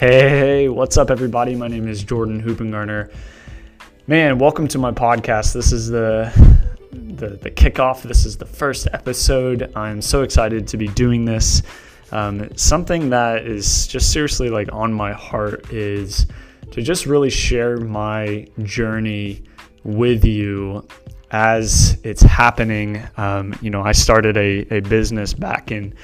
Hey, what's up, everybody? My name is Jordan Hoopengarner. Man, welcome to my podcast. This is the, the the kickoff. This is the first episode. I'm so excited to be doing this. Um, something that is just seriously like on my heart is to just really share my journey with you as it's happening. Um, you know, I started a, a business back in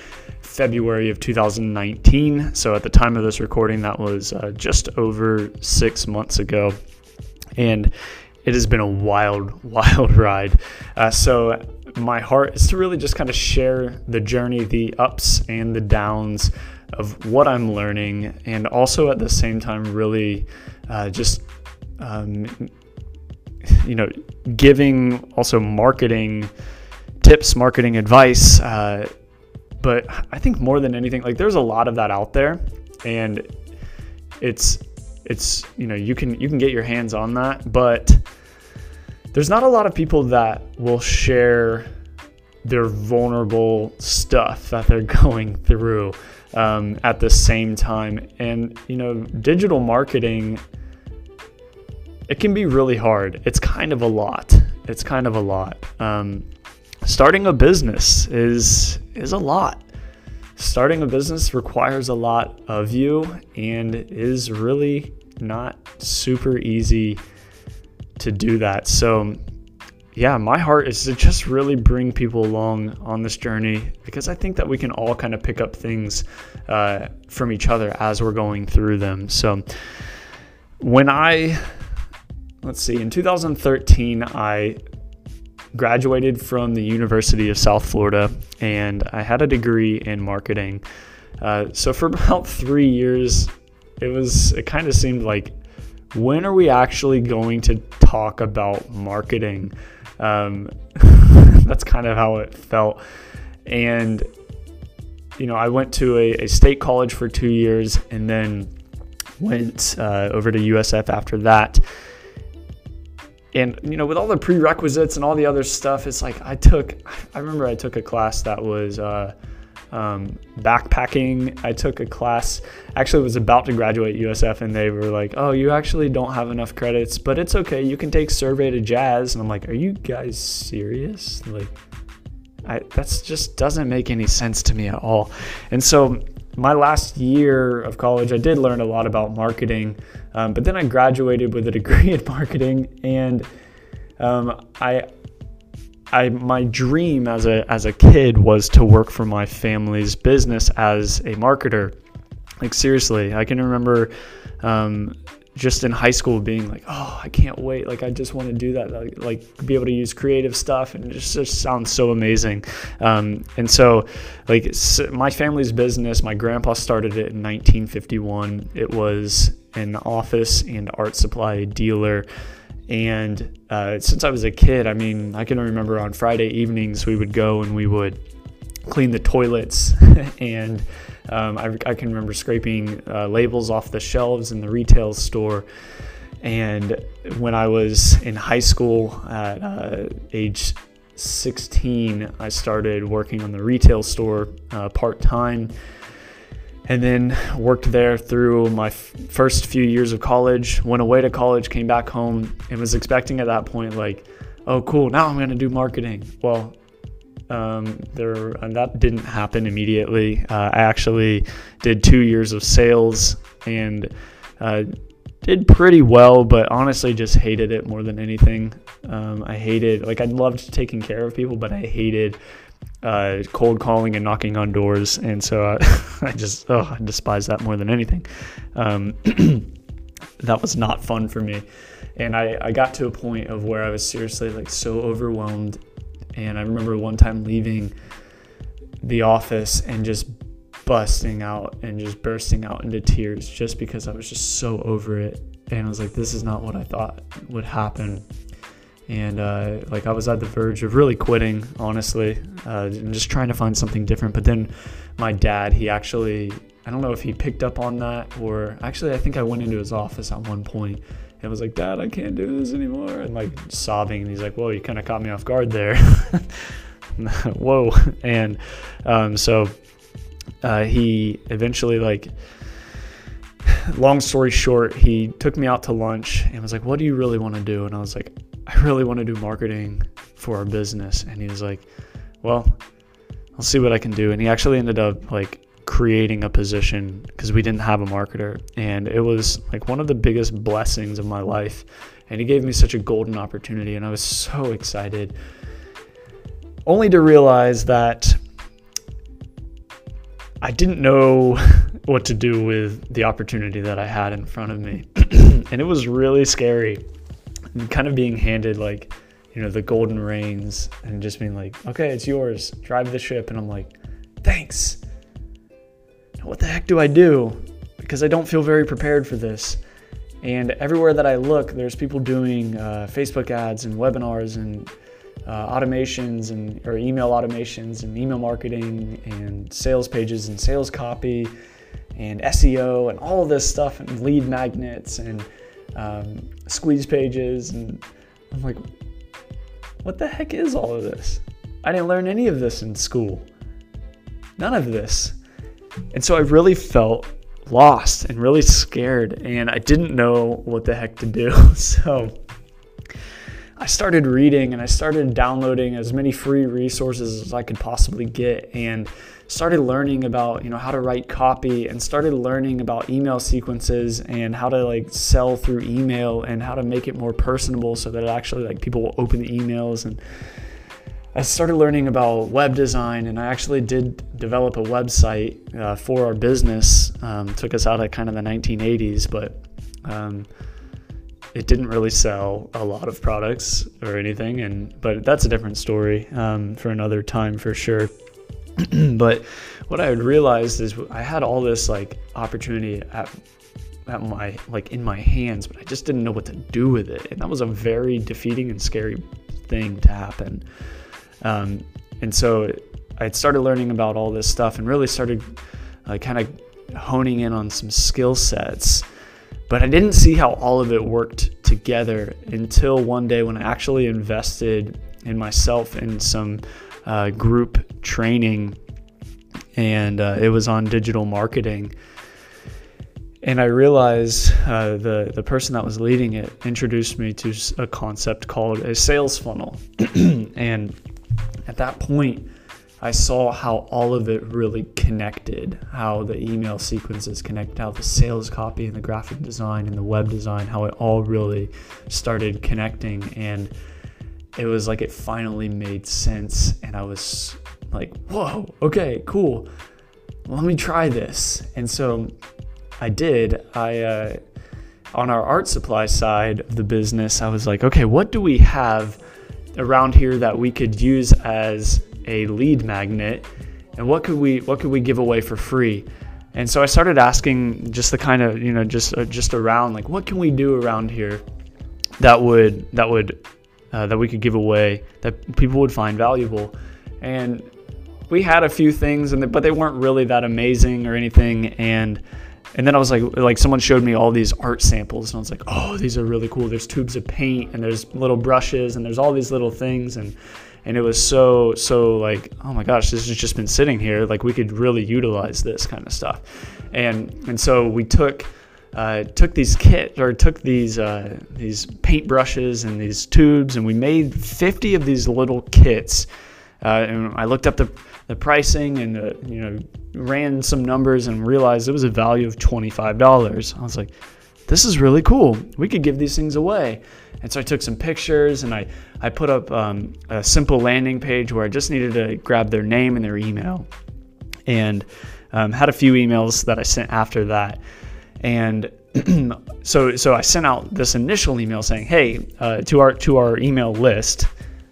February of 2019. So at the time of this recording, that was uh, just over six months ago. And it has been a wild, wild ride. Uh, so my heart is to really just kind of share the journey, the ups and the downs of what I'm learning, and also at the same time, really uh, just um, you know, giving also marketing tips, marketing advice. Uh, but I think more than anything, like there's a lot of that out there, and it's it's you know you can you can get your hands on that, but there's not a lot of people that will share their vulnerable stuff that they're going through um, at the same time. And you know, digital marketing it can be really hard. It's kind of a lot. It's kind of a lot. Um, starting a business is is a lot. Starting a business requires a lot of you and is really not super easy to do that. So, yeah, my heart is to just really bring people along on this journey because I think that we can all kind of pick up things uh, from each other as we're going through them. So, when I let's see, in 2013, I graduated from the University of South Florida and I had a degree in marketing. Uh, so for about three years, it was, it kind of seemed like, when are we actually going to talk about marketing? Um, that's kind of how it felt. And, you know, I went to a, a state college for two years and then went uh, over to USF after that and you know with all the prerequisites and all the other stuff it's like i took i remember i took a class that was uh, um, backpacking. I took a class actually was about to graduate usf and they were like oh you actually don't have enough credits but it's okay. You can take survey to jazz. And i'm like are you guys serious? Like I, that's just doesn't make any sense to me at all. And so my last year of college, I did learn a lot about marketing, um, but then I graduated with a degree in marketing, and um, I, I, my dream as a as a kid was to work for my family's business as a marketer. Like seriously, I can remember um, just in high school being like, oh, I can't wait. Like, I just want to do that. Like, like be able to use creative stuff and it just, just sounds so amazing. Um, and so, like, my family's business, my grandpa started it in 1951. It was an office and art supply dealer. And uh, since I was a kid, I mean, I can remember on Friday evenings we would go and we would clean the toilets and um, I, I, can remember scraping uh, labels off the shelves in the retail store. And when I was in high school at uh, age 16, I started working on the retail store uh, part time and then worked there through my f- first few years of college. Went away to college, came back home, and was expecting at that point, like, oh, cool, now I'm to do marketing. Well, um, there, and that didn't happen immediately. Uh, I actually did two years of sales and uh, did pretty well, but honestly, just hated it more than anything. Um, I hated, like, I loved taking care of people, but I hated uh, cold calling and knocking on doors, and so I, I just, oh, I despise that more than anything. Um, that was not fun for me. And I, I got to a point of where I was seriously like so overwhelmed and I remember one time leaving the office and just busting out and just bursting out into tears just because I was just so over it. And I was like, this is not what I thought would happen. And uh, like I was at the verge of really quitting, honestly, uh, and just trying to find something different. But then my dad, he actually, I don't know if he picked up on that or actually, I think I went into his office at one point and was like, Dad, I can't do this anymore. And like sobbing. And he's like, Whoa, you kind of caught me off guard there. Whoa. And um, so uh, he eventually like long story short, he took me out to lunch and was like, What do you really want to do? And I was like, I really want to do marketing for our business. And he was like, Well, I'll see what I can do. And he actually ended up like creating a position because we didn't have a marketer. And it was like one of the biggest blessings of my life. And he gave me such a golden opportunity. And I was so excited, only to realize that I didn't know what to do with the opportunity that I had in front of me. and it was really scary. And kind of being handed like, you know, the golden reins and just being like, okay, it's yours. Drive the ship. And I'm like, thanks. What the heck do I do? Because I don't feel very prepared for this. And everywhere that I look, there's people doing uh, Facebook ads and webinars and uh, automations and or email automations and email marketing and sales pages and sales copy and SEO and all of this stuff and lead magnets and um, squeeze pages and I'm like, what the heck is all of this? I didn't learn any of this in school. None of this. And so I really felt lost and really scared and I didn't know what the heck to do. So I started reading and I started downloading as many free resources as I could possibly get and started learning about, you know, how to write copy and started learning about email sequences and how to like sell through email and how to make it more personable so that actually like people will open the emails and I started learning about web design and I actually did develop a website uh, for our business. Um, took us out of kind of the 1980s, but um, it didn't really sell a lot of products or anything and but that's a different story um, for another time for sure but what i had realized is i had all this like opportunity at at my like in my hands but i just didn't know what to do with it and that was a very defeating and scary thing to happen um, and so i started learning about all this stuff and really started uh, kind of honing in on some skill sets. But I didn't see how all of it worked together until one day when I actually invested in myself in some uh, group training, and uh, it was on digital marketing. And I realized uh, the the person that was leading it introduced me to a concept called a sales funnel, and at that point, I saw how all of it really connected, how the email sequences connect, how the sales copy and the graphic design and the web design, how it all really started connecting. And it was like it finally made sense. And I was like, whoa, okay, cool. Let me try this. And so I did. I, uh, on our art supply side of the business, I was like, okay, what do we have around here that we could use as a lead magnet and what could we what could we give away for free? And so i started asking just the kind of you know just uh, just around like what can we do around here that would that would uh, that we could give away that people would find valuable? And we had a few things and but they weren't really that amazing or anything and and then I was like, like someone showed me all these art samples, and I was like, oh, these are really cool. There's tubes of paint, and there's little brushes, and there's all these little things, and and it was so so like oh my gosh this has just been sitting here. Like we could really utilize this kind of stuff. And and so we took uh, took these kits or took these uh, these paint brushes and these tubes and we made 50 of these little kits. Uh, and I looked up the, the pricing and uh, you know ran some numbers and realized it was a value of $25 I was like this is really cool we could give these things away and so I took some pictures and I, I put up um, a simple landing page where I just needed to grab their name and their email. And um, had a few emails that I sent after that. And so, so I sent out this initial email saying, "Hey, uh, to our to our email list."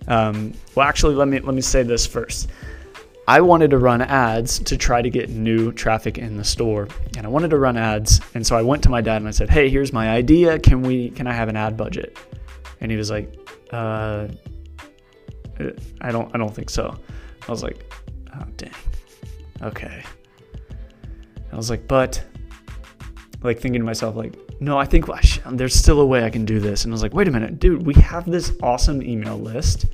Um, well, actually, let me let me say this first. I wanted to run ads to try to get new traffic in the store, and I wanted to run ads. And so I went to my dad and I said, "Hey, here's my idea. Can we? Can I have an ad budget?" And he was like, uh, "I don't. I don't think so." I was like, "Oh dang. Okay." I was like, "But," like thinking to myself, like, "No, I think there's still a way I can do this." And I was like, "Wait a minute, dude. We have this awesome email list."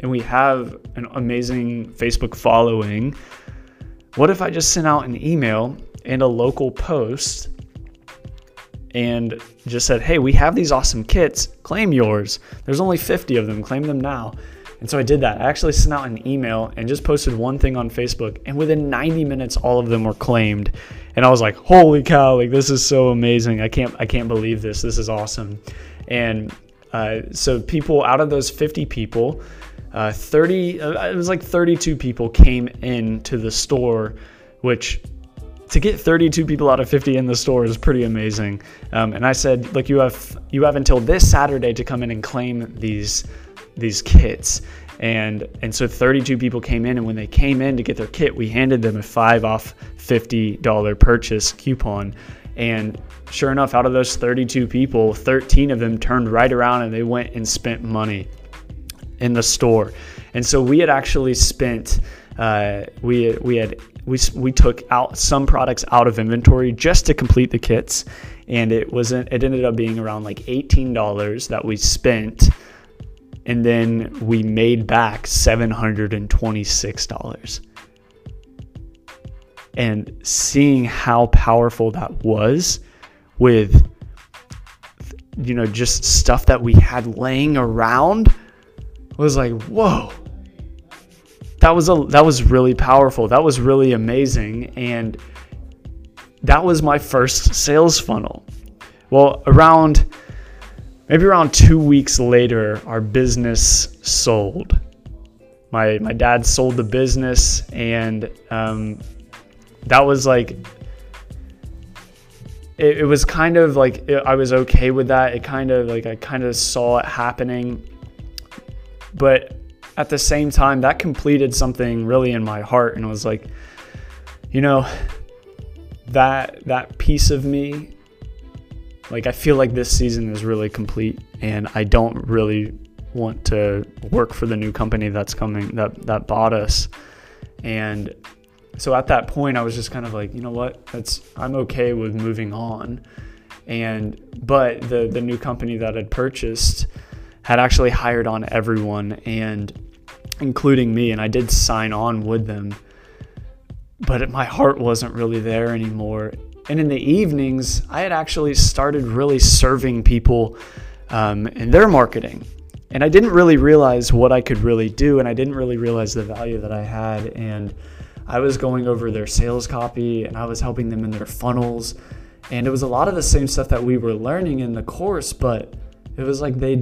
And we have an amazing Facebook following, what if I just sent out an email and a local post and just said, Hey, we have these awesome kits. Claim yours. There's only 50 of them. Claim them now. And so I did that. I actually sent out an email and just posted one thing on Facebook. And within 90 minutes, all of them were claimed. And I was like, holy cow, like this is so amazing. I can't, I can't believe this. This is awesome. And uh, so people out of those 50 people, uh, 30, uh, it was like 32 people came into the store, which to get 32 people out of 50 in the store is pretty amazing. Um, and I said, look, you have you have until this Saturday to come in and claim these these kits. And and so 32 people came in, and when they came in to get their kit, we handed them a five off $50 purchase coupon. And sure enough, out of those 32 people, 13 of them turned right around and they went and spent money in the store. And so we had actually spent, uh, we we had we we took out some products out of inventory just to complete the kits, and it wasn't. It ended up being around like eighteen dollars that we spent and then we made back $726. And seeing how powerful that was with you know just stuff that we had laying around was like, "Whoa." That was a that was really powerful. That was really amazing and that was my first sales funnel. Well, around maybe around two weeks later, our business sold. My my dad sold the business, and um, that was like it, it was kind of like it, I was okay with that. It kind of like I kind of saw it happening, but at the same time, that completed something really in my heart, and it was like, you know, that that piece of me like I feel like this season is really complete, and I don't really want to work for the new company that's coming that that bought us. And so at that point, I was just kind of like, you know what? That's I'm okay with moving on. And but the the new company that had purchased had actually hired on everyone and including me and I did sign on with them but my heart wasn't really there anymore and in the evenings, I had actually started really serving people um, in their marketing. And I didn't really realize what I could really do, and I didn't really realize the value that I had. And I was going over their sales copy and I was helping them in their funnels. And it was a lot of the same stuff that we were learning in the course, but it was like they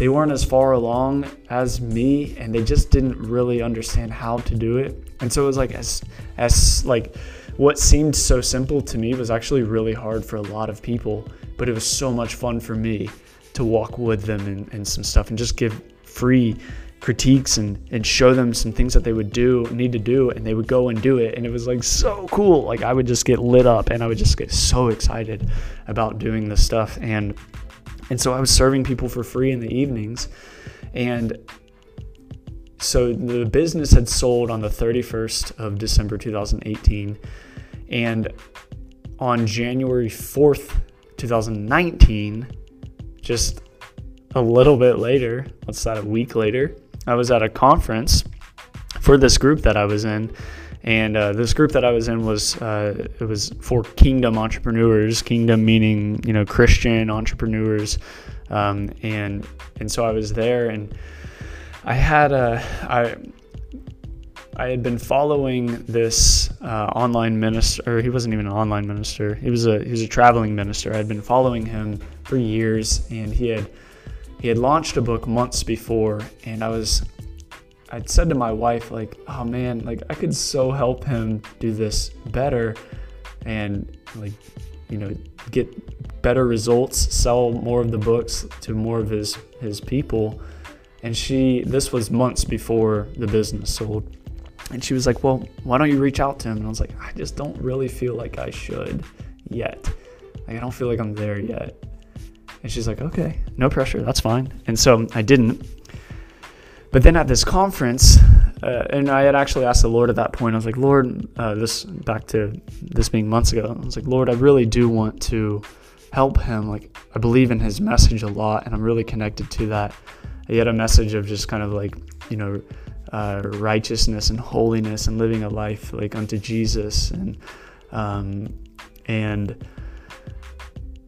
they weren't as far along as me and they just didn't really understand how to do it. And so it was like as as like what seemed so simple to me was actually really hard for a lot of people, but it was so much fun for me to walk with them and, and some stuff and just give free critiques and, and show them some things that they would do need to do and they would go and do it. And it was like so cool. Like i would just get lit up and i would just get so excited about doing this stuff. And and so i was serving people for free in the evenings and so the business had sold on the 31st of december 2018 and on January 4th, 2019, just a little bit later, what's that, a week later, I was at a conference for this group that I was in. And uh, this group that I was in was uh, it was for kingdom entrepreneurs, kingdom meaning you know Christian entrepreneurs, um, and and so I was there, and I had a I I had been following this uh, online minister, or he wasn't even an online minister. He was a he was a traveling minister. I had been following him for years, and he had he had launched a book months before, and I was I'd said to my wife like, oh man, like I could so help him do this better, and like you know get better results, sell more of the books to more of his his people. And she, this was months before the business sold and she was like, Well, why don't you reach out to him? And I was like, I just don't really feel like I should yet. Like, I don't feel like I'm there yet. And she's like, Okay, no pressure. That's fine. And so I didn't. But then at this conference, uh, and I had actually asked the Lord at that point, I was like, Lord, uh, this back to this being months ago, I was like, Lord, I really do want to help him. Like, I believe in his message a lot, and I'm really connected to that. He had a message of just kind of like, you know, uh, righteousness and holiness and living a life like unto Jesus and um, and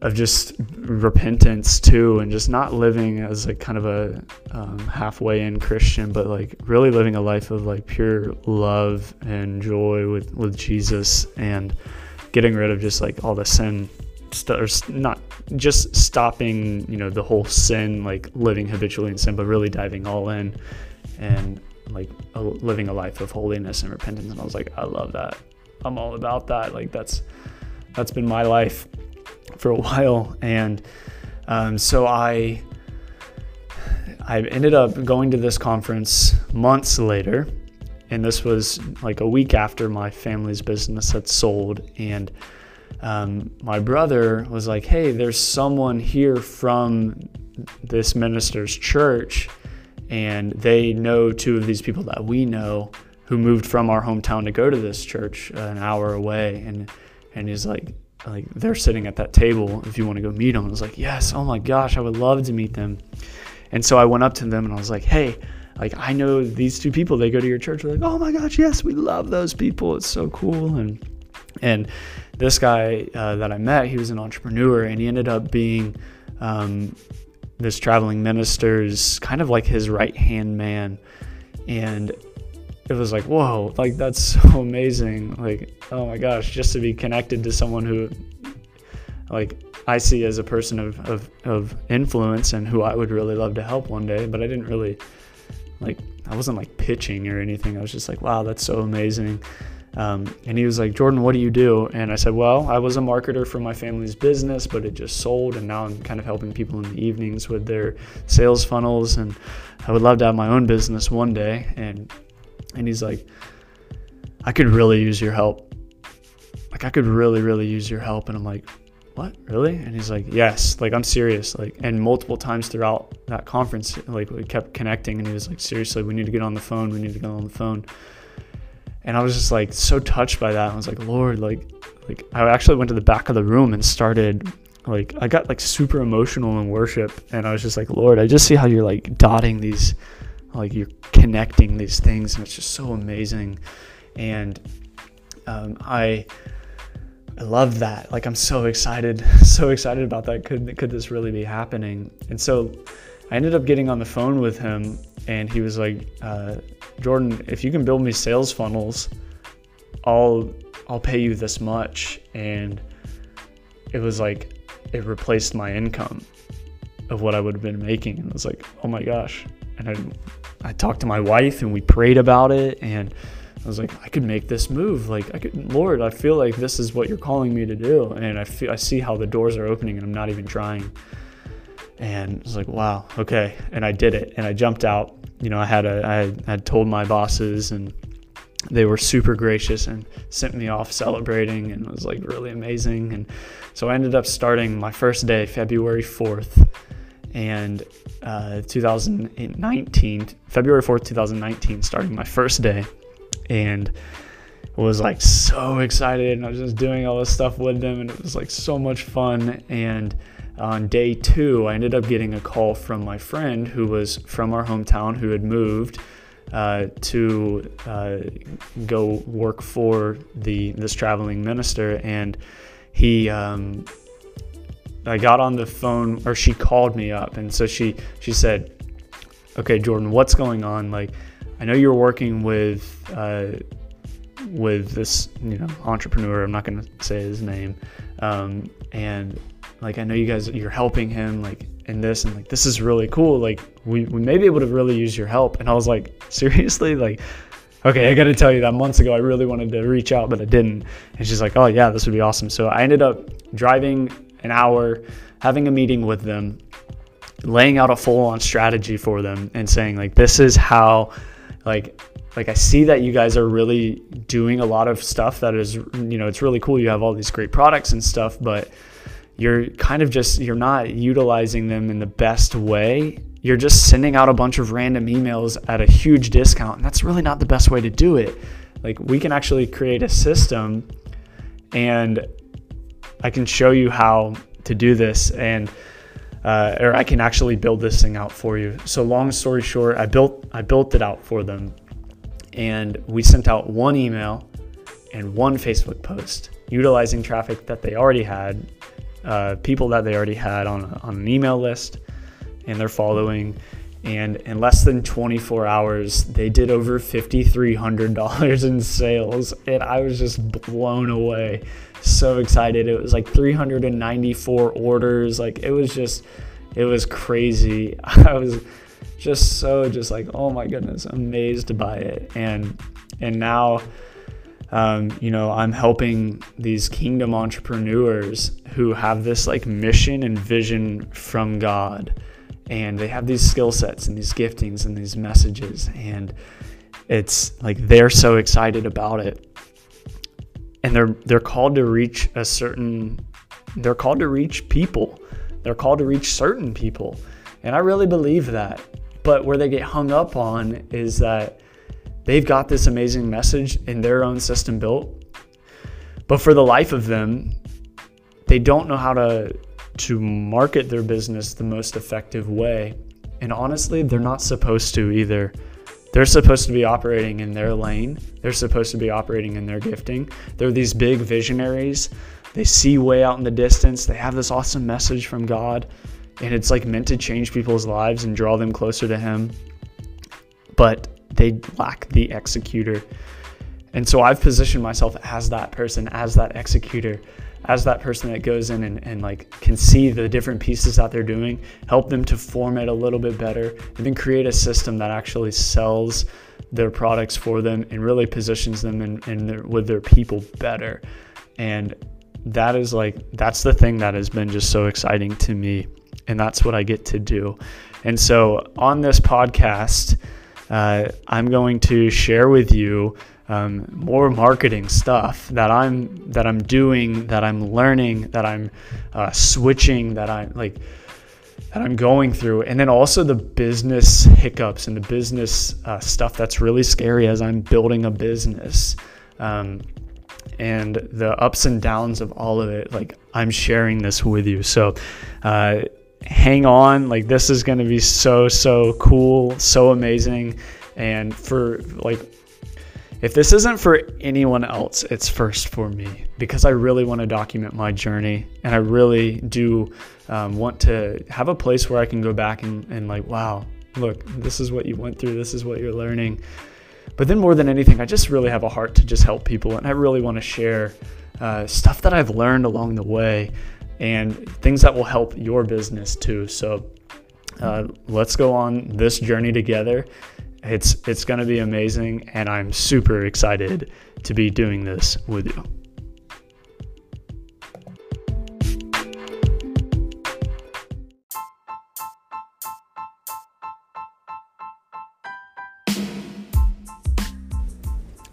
of just repentance too, and just not living as like kind of a um, halfway in Christian, but like really living a life of like pure love and joy with with Jesus, and getting rid of just like all the sin st- or not just stopping, you know, the whole sin, like living habitually in sin, but really diving all in and like a, living a life of holiness and repentance. And I was like, I love that. I'm all about that. Like that's that's been my life for a while, and um, so I I ended up going to this conference months later, and this was like a week after my family's business had sold, and um, my brother was like, "Hey, there's someone here from this minister's church." and they know two of these people that we know who moved from our hometown to go to this church an hour away and and he's like like they're sitting at that table if you want to go meet them i was like yes oh my gosh i would love to meet them. And so i went up to them and i was like hey like i know these two people they go to your church. They're like oh my gosh yes we love those people it's so cool. And and this guy uh, that i met he was an entrepreneur and he ended up being um, this traveling minister's kind of like his right hand man. And it was like, whoa, like that's so amazing. Like, oh my gosh, just to be connected to someone who, like, I see as a person of, of, of influence and who I would really love to help one day. But I didn't really, like, I wasn't like pitching or anything. I was just like, wow, that's so amazing. Um, and he was like, Jordan, what do you do? And I said, Well, I was a marketer for my family's business, but it just sold. And now I'm kind of helping people in the evenings with their sales funnels. And I would love to have my own business one day. And, and he's like, I could really use your help. Like, I could really, really use your help. And I'm like, what? Really? And he's like yes. Like i'm serious. Like and multiple times throughout that conference like we kept connecting. And he was like seriously we need to get on the phone. We need to get on the phone. And I was just like so touched by that. I was like, Lord, like, like I actually went to the back of the room and started like I got like super emotional in worship, and I was just like, Lord, I just see how you're like dotting these, like you're connecting these things, and it's just so amazing, and um, I. I love that. Like I'm so excited, so excited about that. Could could this really be happening? And so I ended up getting on the phone with him, and he was like, uh, "Jordan, if you can build me sales funnels, I'll I'll pay you this much." And it was like it replaced my income of what I would have been making, and I was like, "Oh my gosh!" And I I talked to my wife, and we prayed about it, and I was like, I could make this move. Like, I could, Lord, I feel like this is what you're calling me to do, and I feel I see how the doors are opening, and I'm not even trying and I was like, wow, okay. And I did it, and I jumped out. You know, I had a, I had told my bosses, and they were super gracious and sent me off celebrating, and it was like really amazing. And so I ended up starting my first day, February 4th, and uh, 2019, February 4th, 2019, starting my first day, and was like so excited, and I was just doing all this stuff with them, and it was like so much fun, and on day two, I ended up getting a call from my friend who was from our hometown who had moved uh, to uh, go work for the this traveling minister, and he. Um, I got on the phone, or she called me up, and so she she said, "Okay, Jordan, what's going on? Like, I know you're working with uh, with this you know entrepreneur. I'm not going to say his name, um, and like I know you guys you're helping him like in this and like this is really cool like we, we may be able to really use your help and I was like seriously like okay I got to tell you that months ago I really wanted to reach out but I didn't and she's like oh yeah this would be awesome so I ended up driving an hour having a meeting with them laying out a full on strategy for them and saying like this is how like like I see that you guys are really doing a lot of stuff that is you know it's really cool. You have all these great products and stuff but you're kind of just you're not utilizing them in the best way. You're just sending out a bunch of random emails at a huge discount and that's really not the best way to do it. Like we can actually create a system and i can show you how to do this and uh, or i can actually build this thing out for you so long story short i built i built it out for them and we sent out one email and one facebook post utilizing traffic that they already had uh, people that they already had on, on an email list and they're following. And in less than 24 hours, they did over $5,300 in sales. And I was just blown away. So excited. It was like 394 orders. Like it was just, it was crazy. I was just so, just like, oh my goodness, amazed by it. And, and now, um, you know, I'm helping these kingdom entrepreneurs who have this like mission and vision from God. And they have these skill sets and these giftings and these messages. And it's like they're so excited about it. And they're they're called to reach a certain they're called to reach people. They're called to reach certain people. And I really believe that. But where they get hung up on is that They've got this amazing message in their own system built. But for the life of them, they don't know how to to market their business the most effective way. And honestly, they're not supposed to either. They're supposed to be operating in their lane. They're supposed to be operating in their gifting. They're these big visionaries. They see way out in the distance. They have this awesome message from God, and it's like meant to change people's lives and draw them closer to Him. But they lack the executor. And so I've positioned myself as that person, as that executor, as that person that goes in and, and like can see the different pieces that they're doing, help them to form it a little bit better, and then create a system that actually sells their products for them and really positions them in, in their, with their people better. And that is like that's the thing that has been just so exciting to me. And that's what I get to do. And so on this podcast, uh, I'm going to share with you um, more marketing stuff that I'm that I'm doing, that I'm learning, that I'm uh, switching, that I'm like that I'm going through, and then also the business hiccups and the business uh, stuff that's really scary as I'm building a business. Um, and the ups and downs of all of it, like I'm sharing this with you. So, uh, hang on. Like this is going to be so so cool, so amazing. And for like if this isn't for anyone else, it's first for me because I really want to document my journey and I really do um, want to have a place where I can go back and, and like, wow, look, this is what you went through, this is what you're learning. But then more than anything, I just really have a heart to just help people and I really want to share uh, stuff that I've learned along the way and things that will help your business too. So uh, let's go on this journey together. It's it's going to be amazing, and I'm super excited to be doing this with you.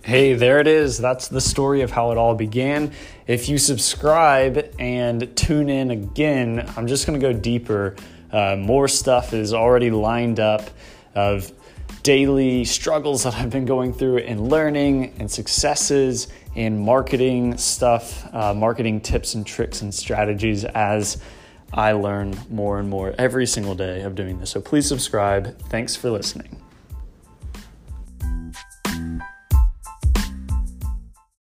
Hey, there it is. That's the story of how it all began. If you subscribe and tune in again, I'm just going to go deeper. Uh, more stuff is already lined up of daily struggles that I've been going through and learning and successes and marketing stuff, uh, marketing tips and tricks and strategies as I learn more and more every single day of doing this. So please subscribe. Thanks for listening.